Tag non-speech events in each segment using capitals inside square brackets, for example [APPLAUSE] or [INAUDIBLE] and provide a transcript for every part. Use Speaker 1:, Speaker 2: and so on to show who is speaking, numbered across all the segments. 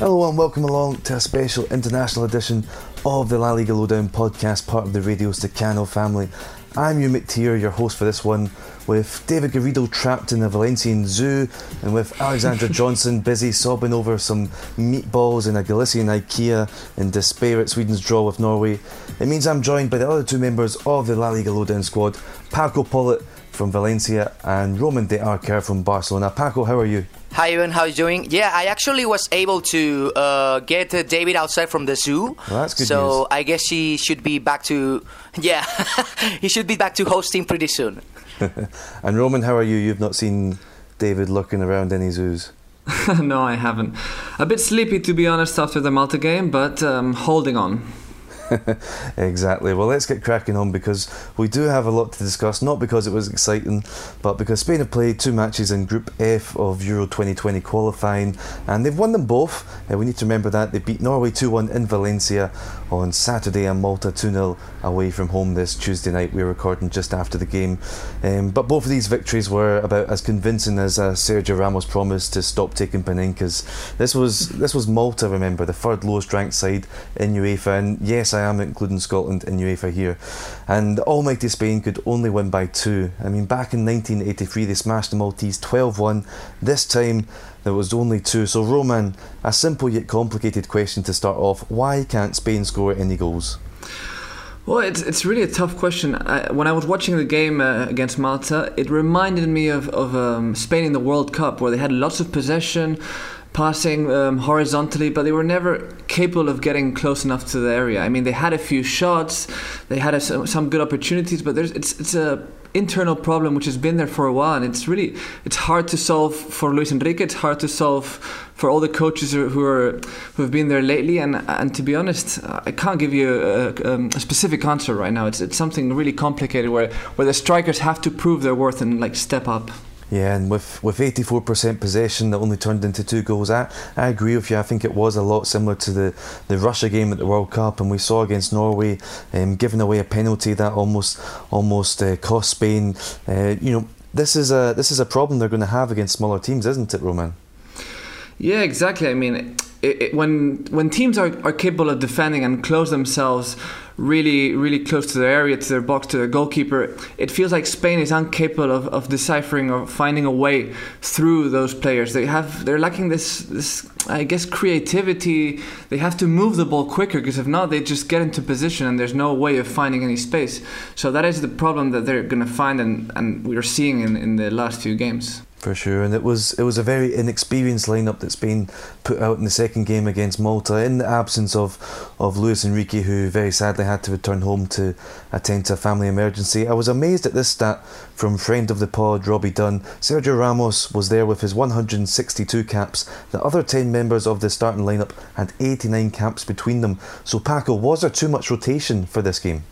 Speaker 1: Hello and welcome along to a special international edition of the La Liga Lowdown podcast, part of the Radio Staccato family. I'm Euan McTear, your host for this one, with David Garrido trapped in the Valencian zoo, and with Alexandra [LAUGHS] Johnson busy sobbing over some meatballs in a Galician IKEA in despair at Sweden's draw with Norway. It means I'm joined by the other two members of the La Liga Lowdown squad, Paco Polit from Valencia and Roman de Arquer from Barcelona. Paco, how are you?
Speaker 2: Hi, Evan. How are you doing? Yeah, I actually was able to uh, get uh, David outside from the zoo.
Speaker 1: Well, that's good
Speaker 2: so
Speaker 1: news.
Speaker 2: I guess he should be back to [LAUGHS] yeah, [LAUGHS] he should be back to hosting pretty soon. [LAUGHS]
Speaker 1: And Roman, how are you? You've not seen David looking around any zoos.
Speaker 3: no, I haven't. A bit sleepy, to be honest, after the Malta game, but um, holding on. [LAUGHS]
Speaker 1: exactly. Well, let's get cracking on because we do have a lot to discuss. Not because it was exciting, but because Spain have played two matches in Group F of Euro 2020 qualifying, and they've won them both. Uh, we need to remember that they beat Norway 2-1 in Valencia on Saturday and Malta 2-0 away from home this Tuesday night. We're recording just after the game, um, but both of these victories were about as convincing as uh, Sergio Ramos promised to stop taking Panenkas. This was this was Malta. Remember the third lowest ranked side in UEFA, and yes, I am including Scotland in UEFA here. And almighty Spain could only win by two. I mean, back in 1983, they smashed the Maltese 12 1. This time, there was only two. So, Roman, a simple yet complicated question to start off why can't Spain score any goals?
Speaker 3: Well, it's, it's really a tough question. I, when I was watching the game uh, against Malta, it reminded me of, of um, Spain in the World Cup, where they had lots of possession, passing um, horizontally, but they were never capable of getting close enough to the area. I mean, they had a few shots, they had a, some, good opportunities, but there's it's it's a internal problem which has been there for a while and it's really it's hard to solve for Luis Enrique it's hard to solve for all the coaches who are who have been there lately and and to be honest I can't give you a, um, a specific answer right now it's it's something really complicated where where the strikers have to prove their worth and like step up
Speaker 1: Yeah, and with, with 84% possession that only turned into two goals, I, I agree with you. I think it was a lot similar to the, the Russia game at the World Cup, and we saw against Norway um, giving away a penalty that almost almost uh, cost Spain. Uh, you know, this is a this is a problem they're going to have against smaller teams, isn't it, Roman?
Speaker 3: Yeah, exactly. I mean, it, it, when when teams are, are capable of defending and close themselves really really close to their area, to their box, to their goalkeeper, it feels like Spain is incapable of, of deciphering or finding a way through those players. They have they're lacking this this I guess creativity. They have to move the ball quicker because if not, they just get into position and there's no way of finding any space. So that is the problem that they're going to find, and, and we're seeing in, in the last few games.
Speaker 1: For sure, and it was it was a very inexperienced lineup that's been put out in the second game against Malta, in the absence of of Luis Enrique, who very sadly had to return home to attend to a family emergency. I was amazed at this stat from friend of the pod Robbie Dunn. Sergio Ramos was there with his 162 caps. The other 10 members of the starting lineup had 89 caps between them. So Paco, was there too much rotation for this game?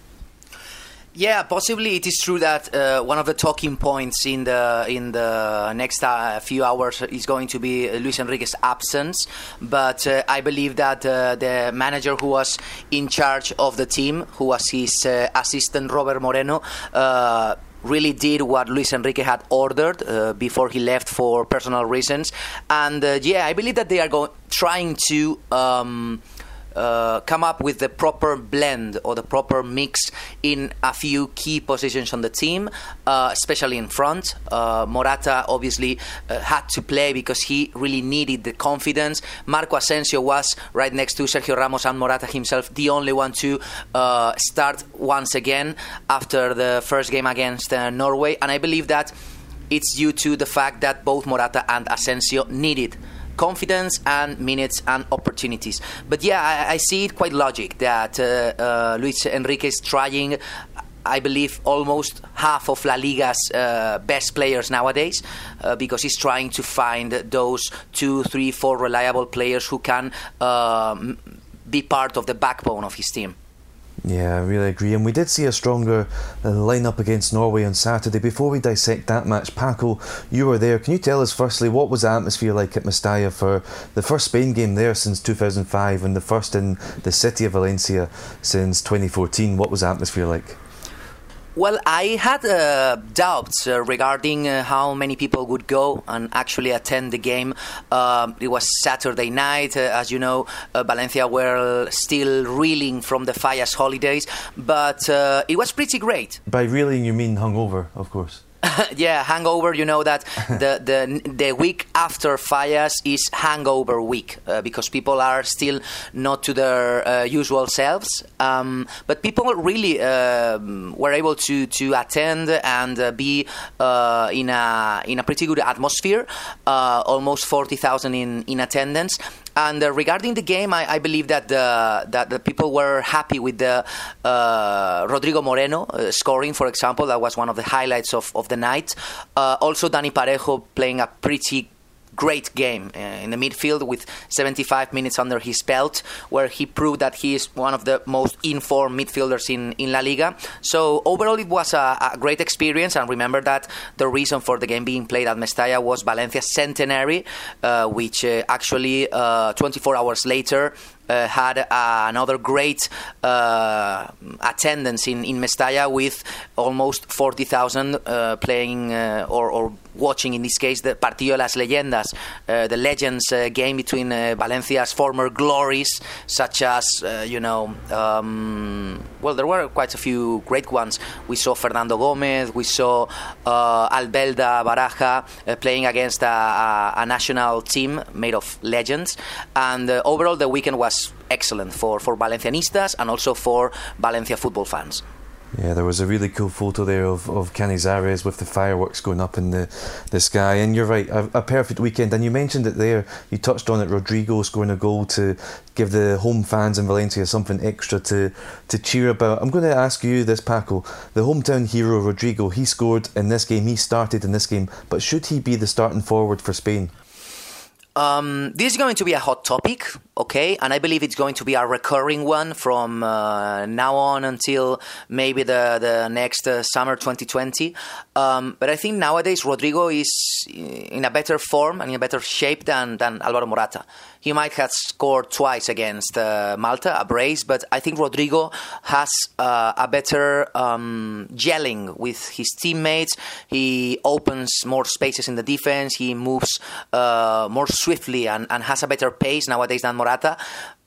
Speaker 2: Yeah, possibly it is true that uh, one of the talking points in the in the next uh, few hours is going to be Luis Enrique's absence. But uh, I believe that uh, the manager who was in charge of the team, who was his uh, assistant Robert Moreno, uh, really did what Luis Enrique had ordered uh, before he left for personal reasons. And uh, yeah, I believe that they are going trying to. Um, uh, come up with the proper blend or the proper mix in a few key positions on the team, uh, especially in front. Uh, Morata obviously uh, had to play because he really needed the confidence. Marco Asensio was right next to Sergio Ramos and Morata himself, the only one to uh, start once again after the first game against uh, Norway. And I believe that it's due to the fact that both Morata and Asensio needed confidence and minutes and opportunities. But yeah, I, I see it quite logic that uh, uh, Luis Enrique is trying. I believe almost half of La Liga's uh, best players nowadays, uh, because he's trying to find those two, three, four reliable players who can um, be part of the backbone of his team.
Speaker 1: Yeah, I really agree. And we did see a stronger uh, lineup against Norway on Saturday. Before we dissect that match, Paco, you were there. Can you tell us, firstly, what was the atmosphere like at Mestalla for the first Spain game there since 2005 and the first in the city of Valencia since 2014? What was the atmosphere like?
Speaker 2: Well, I had uh, doubts uh, regarding uh, how many people would go and actually attend the game. Um, it was Saturday night, uh, as you know. Uh, Valencia were still reeling from the Fallas holidays, but uh, it was pretty great.
Speaker 1: By reeling, you mean hungover, of course. [LAUGHS]
Speaker 2: yeah, hangover. You know that [LAUGHS] the the the week after Fallas is hangover week uh, because people are still not to their uh, usual selves. Um, but people really uh, were able to to attend and uh, be uh, in a in a pretty good atmosphere. Uh, almost forty thousand in in attendance. And uh, regarding the game, I, I, believe that the that the people were happy with the uh, Rodrigo Moreno uh, scoring, for example. That was one of the highlights of, of the night. Uh, also, Dani Parejo playing a pretty great game uh, in the midfield with 75 minutes under his belt, where he proved that he is one of the most informed midfielders in, in La Liga. So overall, it was a, a great experience. And remember that the reason for the game being played at Mestalla was Valencia's centenary, uh, which uh, actually uh, 24 hours later had uh, another great uh, attendance in, in Mestalla with almost 40,000 uh, playing uh, or, or, watching, in this case, the Partido de las Leyendas, uh, the Legends game between Valencia's former glories, such as, you know, um, well, there were quite a few great ones. We saw Fernando Gomez, we saw Albelda Baraja playing against a, a, national team made of legends. And overall, the weekend was excellent for, for Valencianistas and also for Valencia football fans.
Speaker 1: Yeah, there was a really cool photo there of, of Canizares with the fireworks going up in the, the sky. And you're right, a, a, perfect weekend. And you mentioned it there, you touched on it, Rodrigo scoring a goal to give the home fans in Valencia something extra to, to cheer about. I'm going to ask you this, Paco. The hometown hero, Rodrigo, he scored in this game, he started in this game, but should he be the starting forward for Spain?
Speaker 2: Um, this is going to be a hot topic, okay? And I believe it's going to be a recurring one from uh, now on until maybe the, the next uh, summer 2020. Um, but I think nowadays Rodrigo is in a better form and in a better shape than, than Alvaro Morata. He might have scored twice against uh, Malta, a brace, but I think Rodrigo has uh, a better um, gelling with his teammates. He opens more spaces in the defense. He moves uh, more swiftly and, and has a better pace nowadays than Morata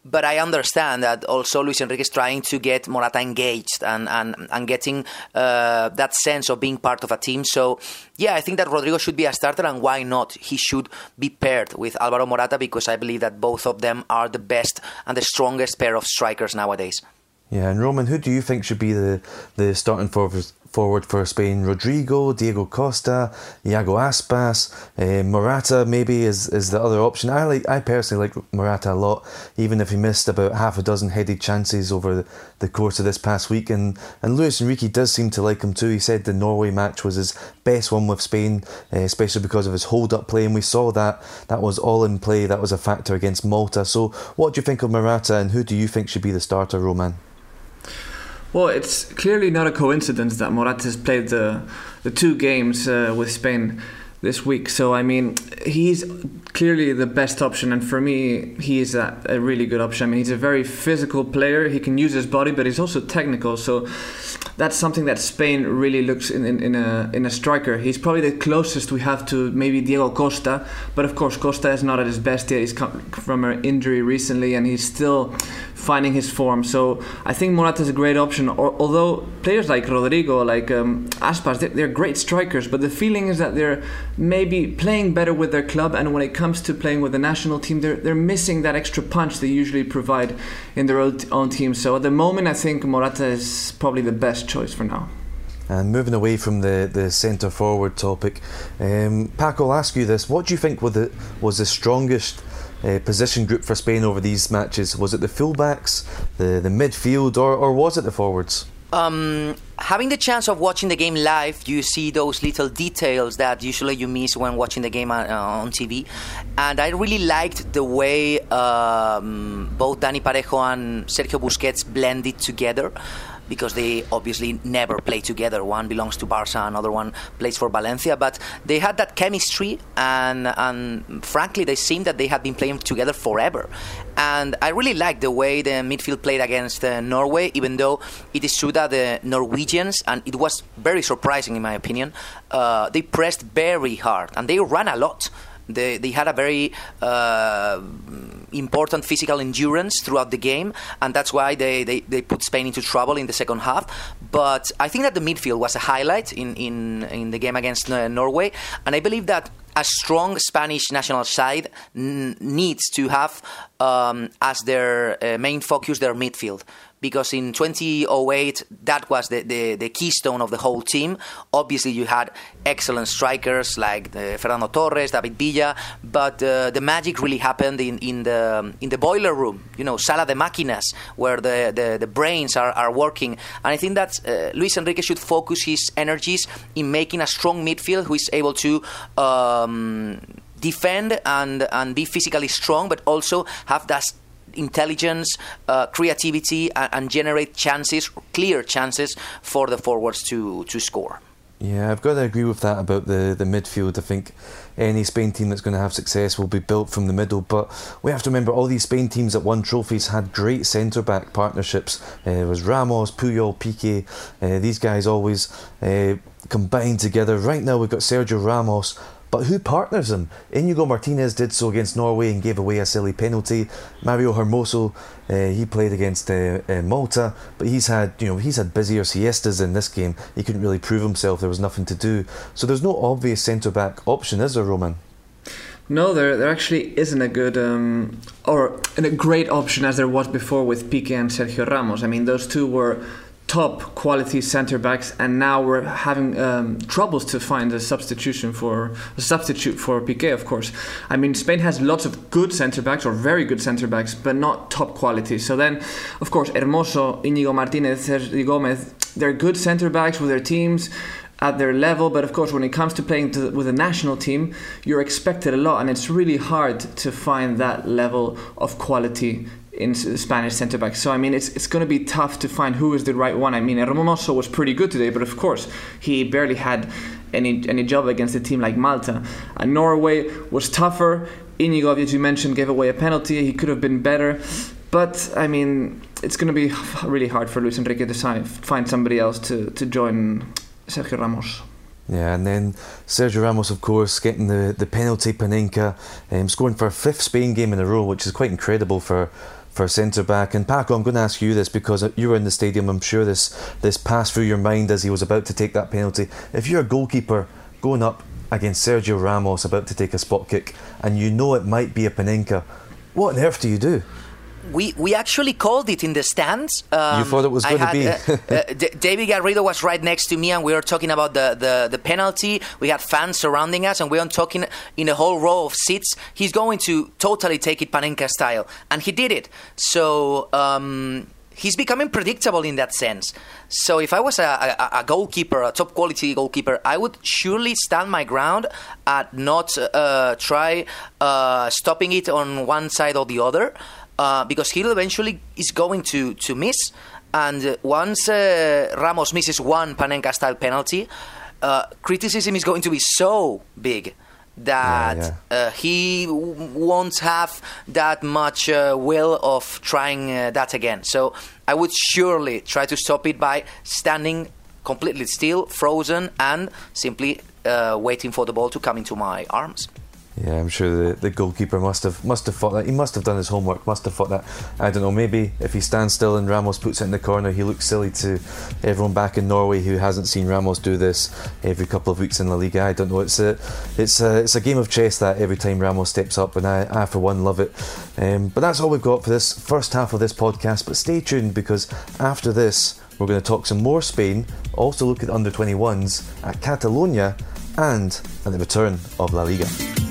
Speaker 2: but I understand that also Luis Enrique is trying to get Morata engaged and and, and getting uh, that sense of being part of a team. So yeah, I think that Rodrigo should be a starter, and why not? He should be paired with Alvaro Morata because I believe that both of them are the best and the strongest pair of strikers nowadays.
Speaker 1: Yeah, and Roman, who do you think should be the the starting forward forward for Spain. Rodrigo, Diego Costa, Iago Aspas, uh, Morata maybe is, is the other option. I like I personally like Morata a lot, even if he missed about half a dozen headed chances over the course of this past week. And, and Luis Enrique does seem to like him too. He said the Norway match was his best one with Spain, uh, especially because of his hold up play. And we saw that that was all in play. That was a factor against Malta. So what do you think of Morata and who do you think should be the starter, Roman?
Speaker 3: Well, it's clearly not a coincidence that Morata has played the the two games uh, with Spain this week. So I mean, he's clearly the best option, and for me, he is a, a, really good option. I mean, he's a very physical player. He can use his body, but he's also technical. So that's something that Spain really looks in, in, in, a in a striker. He's probably the closest we have to maybe Diego Costa, but of course Costa is not at his best yet. He's come from an injury recently, and he's still finding his form. So I think Morata is a great option. Or, although players like Rodrigo, like um, Aspas, they're, they're, great strikers, but the feeling is that they're maybe playing better with their club, and when it comes to playing with the national team, they're they're missing that extra punch they usually provide in their own, own team. So at the moment, I think Morata is probably the best choice for now.
Speaker 1: And moving away from the, the centre forward topic, um, Paco, I'll ask you this: What do you think was the was the strongest uh, position group for Spain over these matches? Was it the fullbacks, the the midfield, or, or was it the forwards?
Speaker 2: Um, having the chance of watching the game live, you see those little details that usually you miss when watching the game uh, on TV. And I really liked the way um, both Dani Parejo and Sergio Busquets blended together because they obviously never play together. One belongs to Barca, another one plays for Valencia, but they had that chemistry, and and frankly, they seemed that they had been playing together forever. And I really liked the way the midfield played against uh, Norway, even though it is true that the Norwegians, and it was very surprising in my opinion, uh, they pressed very hard and they ran a lot. They, they had a very uh, important physical endurance throughout the game, and that's why they, they, they put Spain into trouble in the second half. But I think that the midfield was a highlight in, in, in the game against uh, Norway, and I believe that a strong Spanish national side n- needs to have um, as their uh, main focus their midfield because in 2008 that was the, the, the, keystone of the whole team. Obviously, you had excellent strikers like uh, Fernando Torres, David Villa, but uh, the magic really happened in, in the in the boiler room. You know, sala de máquinas, where the, the, the brains are, are working. And I think that uh, Luis Enrique should focus his energies in making a strong midfield who is able to. Um, defend and and be physically strong, but also have that intelligence, uh, creativity, and, and, generate chances, clear chances for the forwards to, to score.
Speaker 1: Yeah, I've got to agree with that about the, the midfield. I think any Spain team that's going to have success will be built from the middle. But we have to remember all these Spain teams that won trophies had great centre back partnerships. Uh, it was Ramos, Puyol, Piqué. Uh, these guys always uh, combined together. Right now we've got Sergio Ramos but who partners him? Inigo Martinez did so against Norway and gave away a silly penalty. Mario Hermoso, uh, he played against uh, uh, Malta, but he's had you know he's had busier siestas in this game. He couldn't really prove himself. There was nothing to do. So there's no obvious centre back option, is there, Roman?
Speaker 3: No, there there actually isn't a good um, or a great option as there was before with Piqué and Sergio Ramos. I mean, those two were top quality center backs, and now we're having um, troubles to find a substitution for a substitute for Piqué. Of course, I mean Spain has lots of good center backs or very good center backs, but not top quality. So then, of course, Hermoso, Inigo Martinez, Sergio Gomez, they're good center backs with their teams at their level, but of course, when it comes to playing to, with a national team, you're expected a lot, and it's really hard to find that level of quality in Spanish centre back. So I mean, it's it's going to be tough to find who is the right one. I mean, Hermoso was pretty good today, but of course he barely had any any job against a team like Malta. And Norway was tougher. Inigo, as you mentioned, gave away a penalty. He could have been better, but I mean, it's going to be [LAUGHS] really hard for Luis Enrique to find somebody else to to join Sergio Ramos.
Speaker 1: Yeah, and then Sergio Ramos, of course, getting the, the penalty, Panenka, um, scoring for a fifth Spain game in a row, which is quite incredible for for centre back. And Paco, I'm going to ask you this because you were in the stadium. I'm sure this this passed through your mind as he was about to take that penalty. If you're a goalkeeper going up against Sergio Ramos about to take a spot kick, and you know it might be a Panenka, what on earth do you do?
Speaker 2: We we actually called it in the stands.
Speaker 1: Um, you thought it was going to be.
Speaker 2: uh, [LAUGHS] uh, D- David Garrido was right next to me, and we were talking about the, the, the penalty. We had fans surrounding us, and we were talking in a whole row of seats. He's going to totally take it Panenka style, and he did it. So. Um, he's becoming predictable in that sense. So if I was a, a, a, goalkeeper, a top quality goalkeeper, I would surely stand my ground and not uh, try uh, stopping it on one side or the other uh, because he eventually is going to, to miss. And once uh, Ramos misses one Panenka style penalty, uh, criticism is going to be so big. that
Speaker 1: Yeah, yeah.
Speaker 2: Uh, he w- won't have that much uh, will of trying uh, that again. So I would surely try to stop it by standing completely still, frozen, and simply uh, waiting for the ball to come into my arms.
Speaker 1: Yeah, I'm sure the, the goalkeeper must have must have thought that. He must have done his homework. Must have thought that. I don't know. Maybe if he stands still and Ramos puts it in the corner, he looks silly to everyone back in Norway who hasn't seen Ramos do this every couple of weeks in La Liga. I don't know. It's a it's a it's a game of chess that every time Ramos steps up, and I, I for one love it. Um, but that's all we've got for this first half of this podcast. But stay tuned because after this, we're going to talk some more Spain. Also look at under 21s at Catalonia and at the return of La Liga.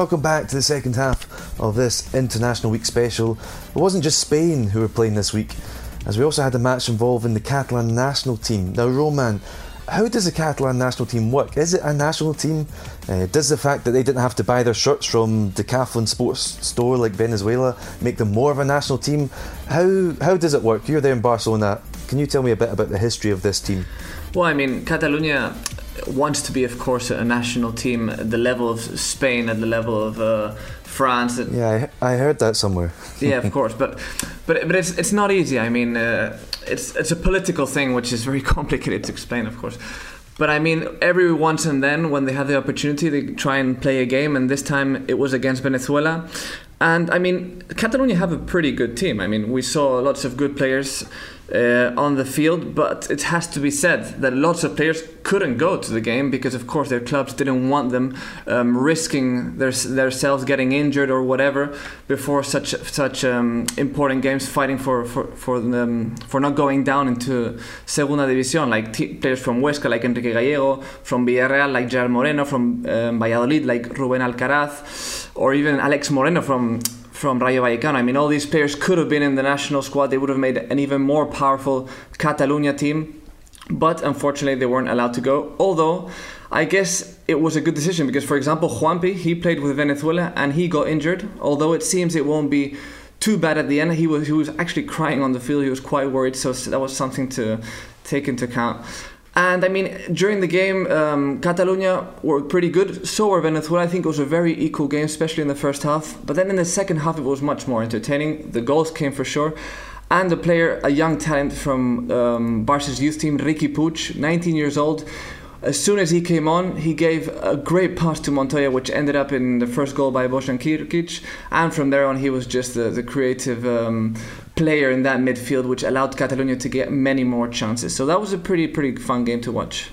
Speaker 1: Welcome back to the second half of this International Week special. It wasn't just Spain who were playing this week, as we also had a match involving the Catalan national team. Now, Roman, how does the Catalan national team work? Is it a national team? Uh, does the fact that they didn't have to buy their shirts from Decathlon Sports Store like Venezuela make them more of a national team? How how does it work? You're there in Barcelona. Can you tell me a bit about the history of this team?
Speaker 3: Well, I mean, Catalonia wants to be, of course, a national team at the level of Spain, at the level of uh, France. and-
Speaker 1: Yeah, I, I heard that somewhere. [LAUGHS]
Speaker 3: yeah, of course, but but but it's it's not easy. I mean, uh, it's it's a political thing which is very [LAUGHS] complicated to explain, of course. But I mean, every once and then, when they have the opportunity, they try and play a game, and this time it was against Venezuela. And I mean, Catalonia have a pretty good team. I mean, we saw lots of good players uh, on the field, but it has to be said that lots of players couldn't go to the game because, of course, their clubs didn't want them um, risking their themselves getting injured or whatever before such such um, important games, fighting for for for them for not going down into Segunda División. Like t- players from Huesca, like Enrique Gallego, from Villarreal, like Gerard Moreno, from um, Valladolid, like Rubén Alcaraz, or even Alex Moreno from from Rayo Vallecano. I mean, all these players could have been in the national squad. They would have made an even more powerful Catalunya team, but unfortunately, they weren't allowed to go. Although, I guess it was a good decision because, for example, Juanpi he played with Venezuela and he got injured. Although it seems it won't be too bad at the end. He was he was actually crying on the field. He was quite worried. So that was something to take into account. And I mean, during the game, um, Catalonia were pretty good. So were Venezuela. I think it was a very equal game, especially in the first half. But then in the second half, it was much more entertaining. The goals came for sure. And the player, a young talent from um, Barca's youth team, Riqui Puig, 19 years old. As soon as he came on, he gave a great pass to Montoya, which ended up in the first goal by Bojan Krkic. And from there on, he was just the, the creative um, player in that midfield, which allowed Catalonia to get many more chances. So that was a pretty, pretty fun game to watch.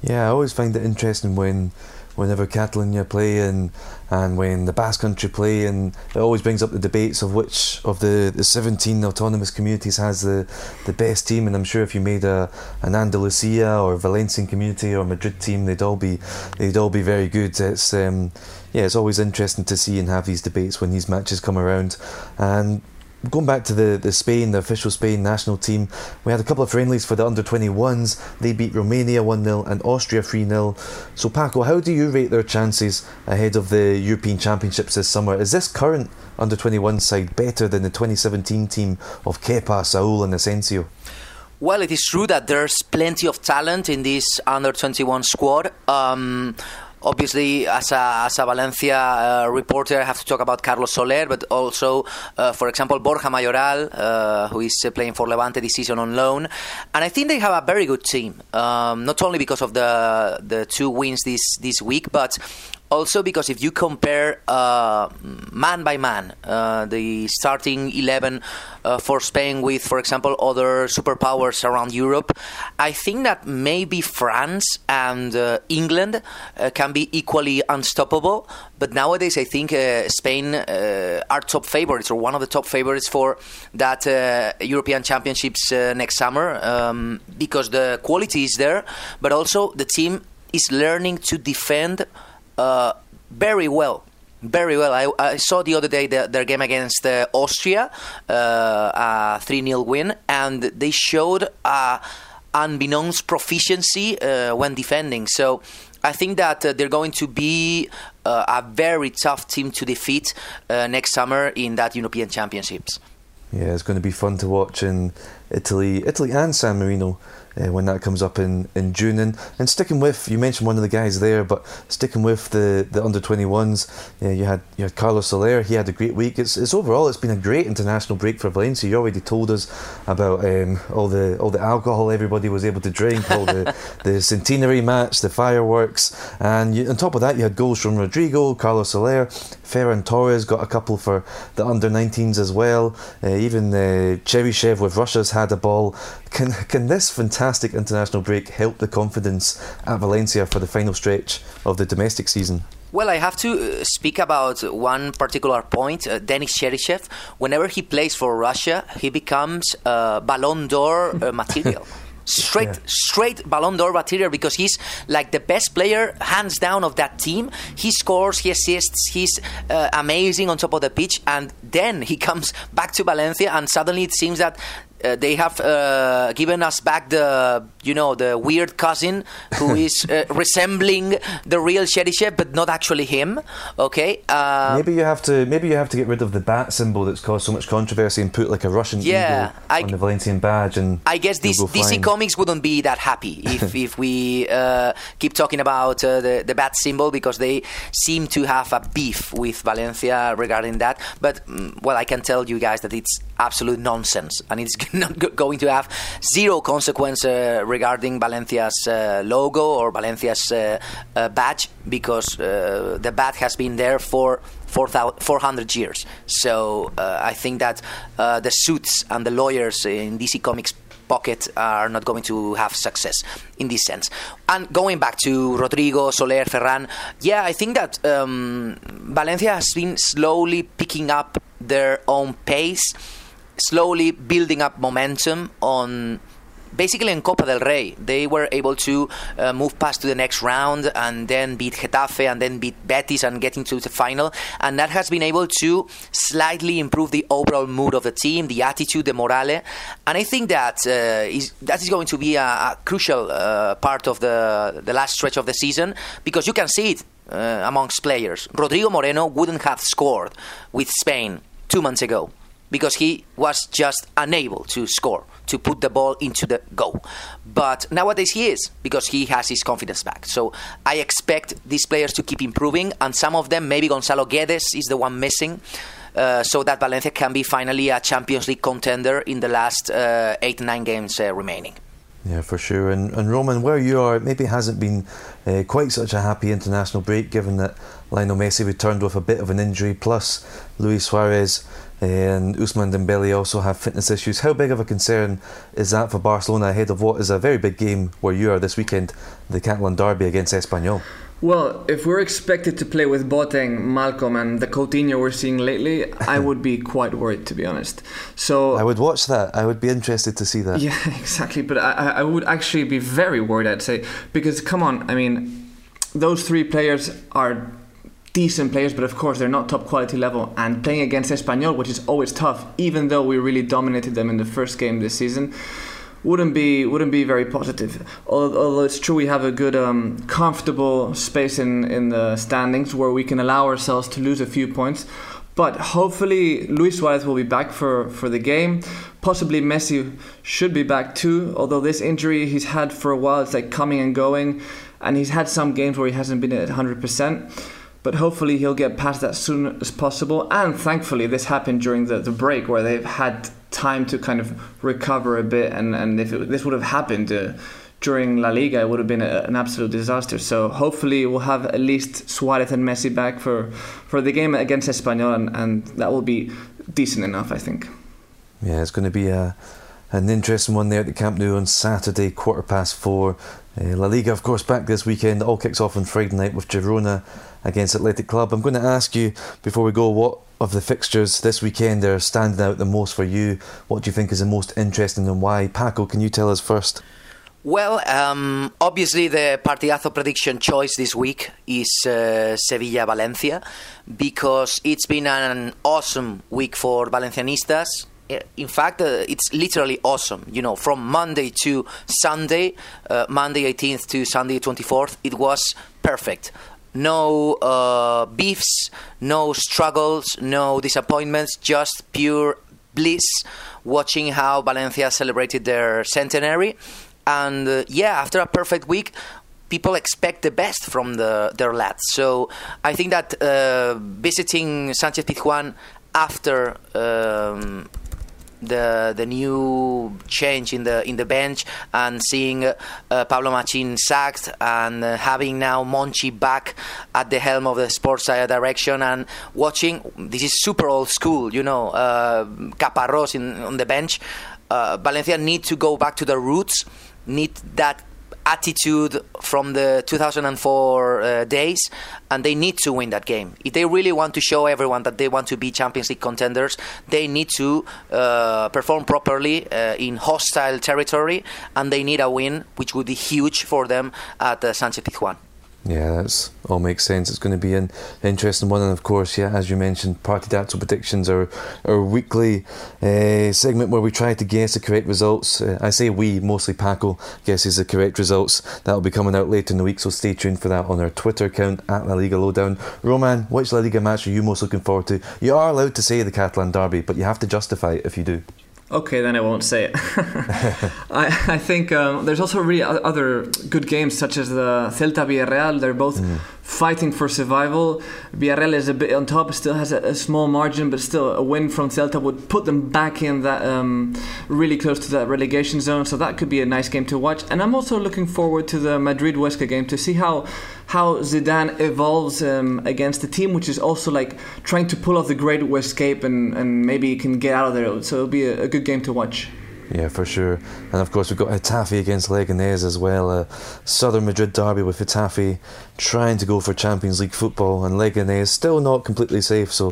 Speaker 1: Yeah, I always find it interesting when whenever Catalonia play and and when the Basque Country play, and it always brings up the debates of which of the, the 17 autonomous communities has the, the best team. And I'm sure if you made a an Andalusia or Valencian community or Madrid team, they'd all be they'd all be very good. It's um, yeah, it's always interesting to see and have these debates when these matches come around. And going back to the, the Spain, the official Spain national team, we had a couple of friendlies for the under 21s. They beat Romania 1 0 and Austria 3 0. So, Paco, how do you rate their chances ahead of the European Championships this summer? Is this current under 21 side better than the 2017 team of Kepa, Saul, and Asensio?
Speaker 2: Well, it is true that there's plenty of talent in this under 21 squad. Um, obviously, as a, as a Valencia uh, reporter, I have to talk about Carlos Soler, but also, uh, for example, Borja Mayoral, uh, who is uh, playing for Levante this season on loan. And I think they have a very good team, um, not only because of the the two wins this, this week, but also because if you compare uh, man by man uh, the starting 11 uh, for Spain with, for example, other superpowers around Europe, I think that maybe France and uh, England uh, can be equally unstoppable. But nowadays, I think uh, Spain are top favorites or one of the top favorites for that European Championships next summer um, because the quality is there, but also the team is learning to defend uh, very well. Very well. I, I, saw the other day the, their game against uh, Austria, uh, a 3 0 win, and they showed uh, unbeknownst proficiency uh, when defending. So I think that they're going to be a very tough team to defeat next summer in that European Championships.
Speaker 1: Yeah, it's going to be fun to watch in Italy, Italy and San Marino uh, when that comes up in, in June. And, and sticking with, you mentioned one of the guys there, but sticking with the, the under 21s, uh, you had you had Carlos Soler. He had a great week. It's, it's overall it's been a great international break for Valencia. You already told us about um, all the all the alcohol everybody was able to drink, all the [LAUGHS] the centenary match, the fireworks, and you, on top of that you had goals from Rodrigo, Carlos Soler, Ferran Torres got a couple for the under 19s as well. Uh, even uh, Cheryshev with Russia's had a ball. Can can this fantastic international break help the confidence at Valencia for the final stretch of the domestic season?
Speaker 2: Well, I have to uh, speak about one particular point. Uh, Denis Cheryshev, whenever he plays for Russia, he becomes uh, Ballon d'Or uh, [LAUGHS] material. straight yeah. straight Ballon d'Or material because he's like the best player hands down of that team. He scores, he assists, he's uh, amazing on top of the pitch, and then he comes back to Valencia, and suddenly it seems that uh, they have uh, given us back the you know the weird cousin who [LAUGHS] is uh, resembling the real Cheryshev but not actually him okay?
Speaker 1: Uh, maybe you have to maybe you have to get rid of the bat symbol that's caused so much controversy and put like a Russian yeah, eagle I, on the Valencian badge and
Speaker 2: I guess this, DC Comics wouldn't be that happy [LAUGHS] if, if we uh, keep talking about uh, the, the bat symbol because they seem to have a beef with Valencia regarding that. But mm, well I can tell you guys that it's absolute nonsense and it's [LAUGHS] [LAUGHS] not going to have zero consequence uh, regarding Valencia's uh, logo or Valencia's uh, uh badge because uh, the badge has been there for 400 years. So I think that the suits and the lawyers in DC Comics pocket are not going to have success in this sense. And going back to Rodrigo, Soler, Ferran, yeah, I think that um, Valencia has been slowly picking up their own pace slowly building up momentum on basically in Copa del Rey. They were able to uh, move past to the next round and then beat Getafe and then beat Betis and get into the final. And that has been able to slightly improve the overall mood of the team, the attitude, the morale. And I think that uh, is, that is going to be a, a crucial uh, part of the, the last stretch of the season because you can see it uh, amongst players. Rodrigo Moreno wouldn't have scored with Spain two months ago because he was just unable to score, to put the ball into the goal. But nowadays he is because he has his confidence back. So I expect these players to keep improving, and some of them, maybe Gonzalo Guedes is the one missing. Uh, so that Valencia can be finally a Champions League contender in the last uh, eight nine games uh, remaining.
Speaker 1: Yeah, for sure. And, and Roman, where you are, maybe hasn't been uh, quite such a happy international break, given that Lionel Messi returned with a bit of an injury, plus Luis Suarez and Ousmane Dembele also have fitness issues. How big of a concern is that for Barcelona ahead of what is a very big game where you are this weekend, the Catalan derby against Espanyol?
Speaker 3: Well, if we're expected to play with Boateng, Malcom, and the Coutinho we're seeing lately, I would be [LAUGHS] quite worried, to be honest. So
Speaker 1: I would watch that. I would be interested to see that.
Speaker 3: Yeah, [LAUGHS] exactly. But I, I would actually be very worried, I'd say, because come on, I mean, those three players are decent players, but of course they're not top quality level. And playing against Espanyol, which is always tough, even though we really dominated them in the first game this season, wouldn't be wouldn't be very positive. Although it's true we have a good um, comfortable space in in the standings where we can allow ourselves to lose a few points. But hopefully Luis Suarez will be back for, for the game. Possibly Messi should be back too. Although this injury he's had for a while, it's like coming and going, and he's had some games where he hasn't been at 100%. But hopefully he'll get past that as soon as possible. And thankfully this happened during the, the break where they've had time to kind of recover a bit. And, and if it, this would have happened uh, during La Liga, it would have been a, an absolute disaster. So hopefully we'll have at least Suarez and Messi back for, for the game against Espanyol, and, and that will be decent enough, I think.
Speaker 1: Yeah, it's going to be a, an interesting one there at the Camp Nou on Saturday, quarter past four. Uh, La Liga, of course, back this weekend. It all kicks off on Friday night with Girona against Athletic Club. I'm going to ask you before we go what of the fixtures this weekend are standing out the most for you? What do you think is the most interesting and why? Paco, can you tell us first?
Speaker 2: Well, um, obviously, the Partidazo prediction choice this week is uh, Sevilla Valencia because it's been an awesome week for Valencianistas. In fact, uh, it's literally awesome. You know, from Monday to Sunday, uh, Monday 18th to Sunday 24th, it was perfect no uh, beefs, no struggles, no disappointments, just pure bliss watching how Valencia celebrated their centenary. And yeah, after a perfect week, people expect the best from the, their lads. So I think that visiting Sanchez Pizjuan after um, the the new change in the in the bench and seeing uh, Pablo Machin sacked and uh, having now Monchi back at the helm of the sports direction and watching this is super old school you know uh, Caparrós in, on the bench. Uh, Valencia need to go back to the roots need that attitude from the 2004 uh, days, and they need to win that game. If they really want to show everyone that they want to be Champions League contenders, they need to uh, perform properly uh, in hostile territory, and they need a win, which would be huge for them at uh, Sanchez Pizjuan.
Speaker 1: Yeah, that's all makes sense. It's going to be an interesting one, and of course, yeah, as you mentioned, party Partidazo predictions are our weekly uh, segment where we try to guess the correct results. Uh, I say we, mostly Paco guesses the correct results. That'll be coming out later in the week, so stay tuned for that on our Twitter account at La Liga Lowdown. Roman, which La Liga match are you most looking forward to? You are allowed to say the Catalan derby, but you have to justify it if you do.
Speaker 3: Okay, then I won't say it. [LAUGHS] [LAUGHS] I, I think um, there's also really other good games, such as the Celta Villarreal. They're both mm fighting for survival. Villarreal is a bit on top, still has a, a, small margin, but still a win from Celta would put them back in that um, really close to that relegation zone. So that could be a nice game to watch. And I'm also looking forward to the Madrid Huesca game to see how how Zidane evolves um, against the team, which is also like trying to pull off the great escape and, and maybe can get out of there. So it'll be a, a good game to watch.
Speaker 1: Yeah, for sure. And of course, we've got Getafe against Leganés as well. A Southern Madrid derby with Getafe trying to go for Champions League football, and Leganés still not completely safe. So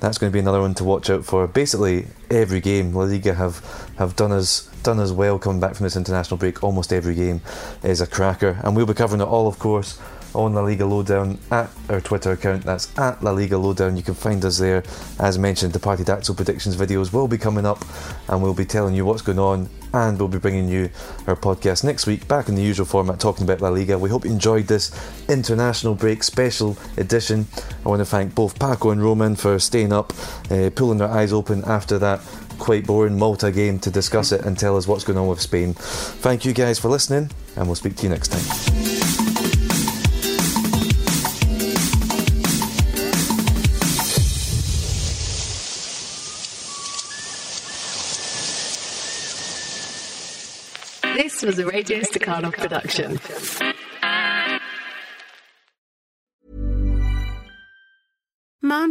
Speaker 1: that's going to be another one to watch out for. Basically, every game La Liga have have done us done as well coming back from this international break. Almost every game is a cracker, and we'll be covering it all, of course on La Liga Lowdown at our Twitter account. That's at La Liga Lowdown. You can find us there. As mentioned, the Partidazo predictions videos will be coming up, and we'll be telling you what's going on. And we'll be bringing you our podcast next week, back in the usual format, talking about La Liga. We hope you enjoyed this international break special edition. I want to thank both Paco and Roman for staying up, uh, pulling their eyes open after that quite boring Malta game to discuss it and tell us what's going on with Spain. Thank you guys for listening, and we'll speak to you next time.
Speaker 4: Was a Radio Staccato production.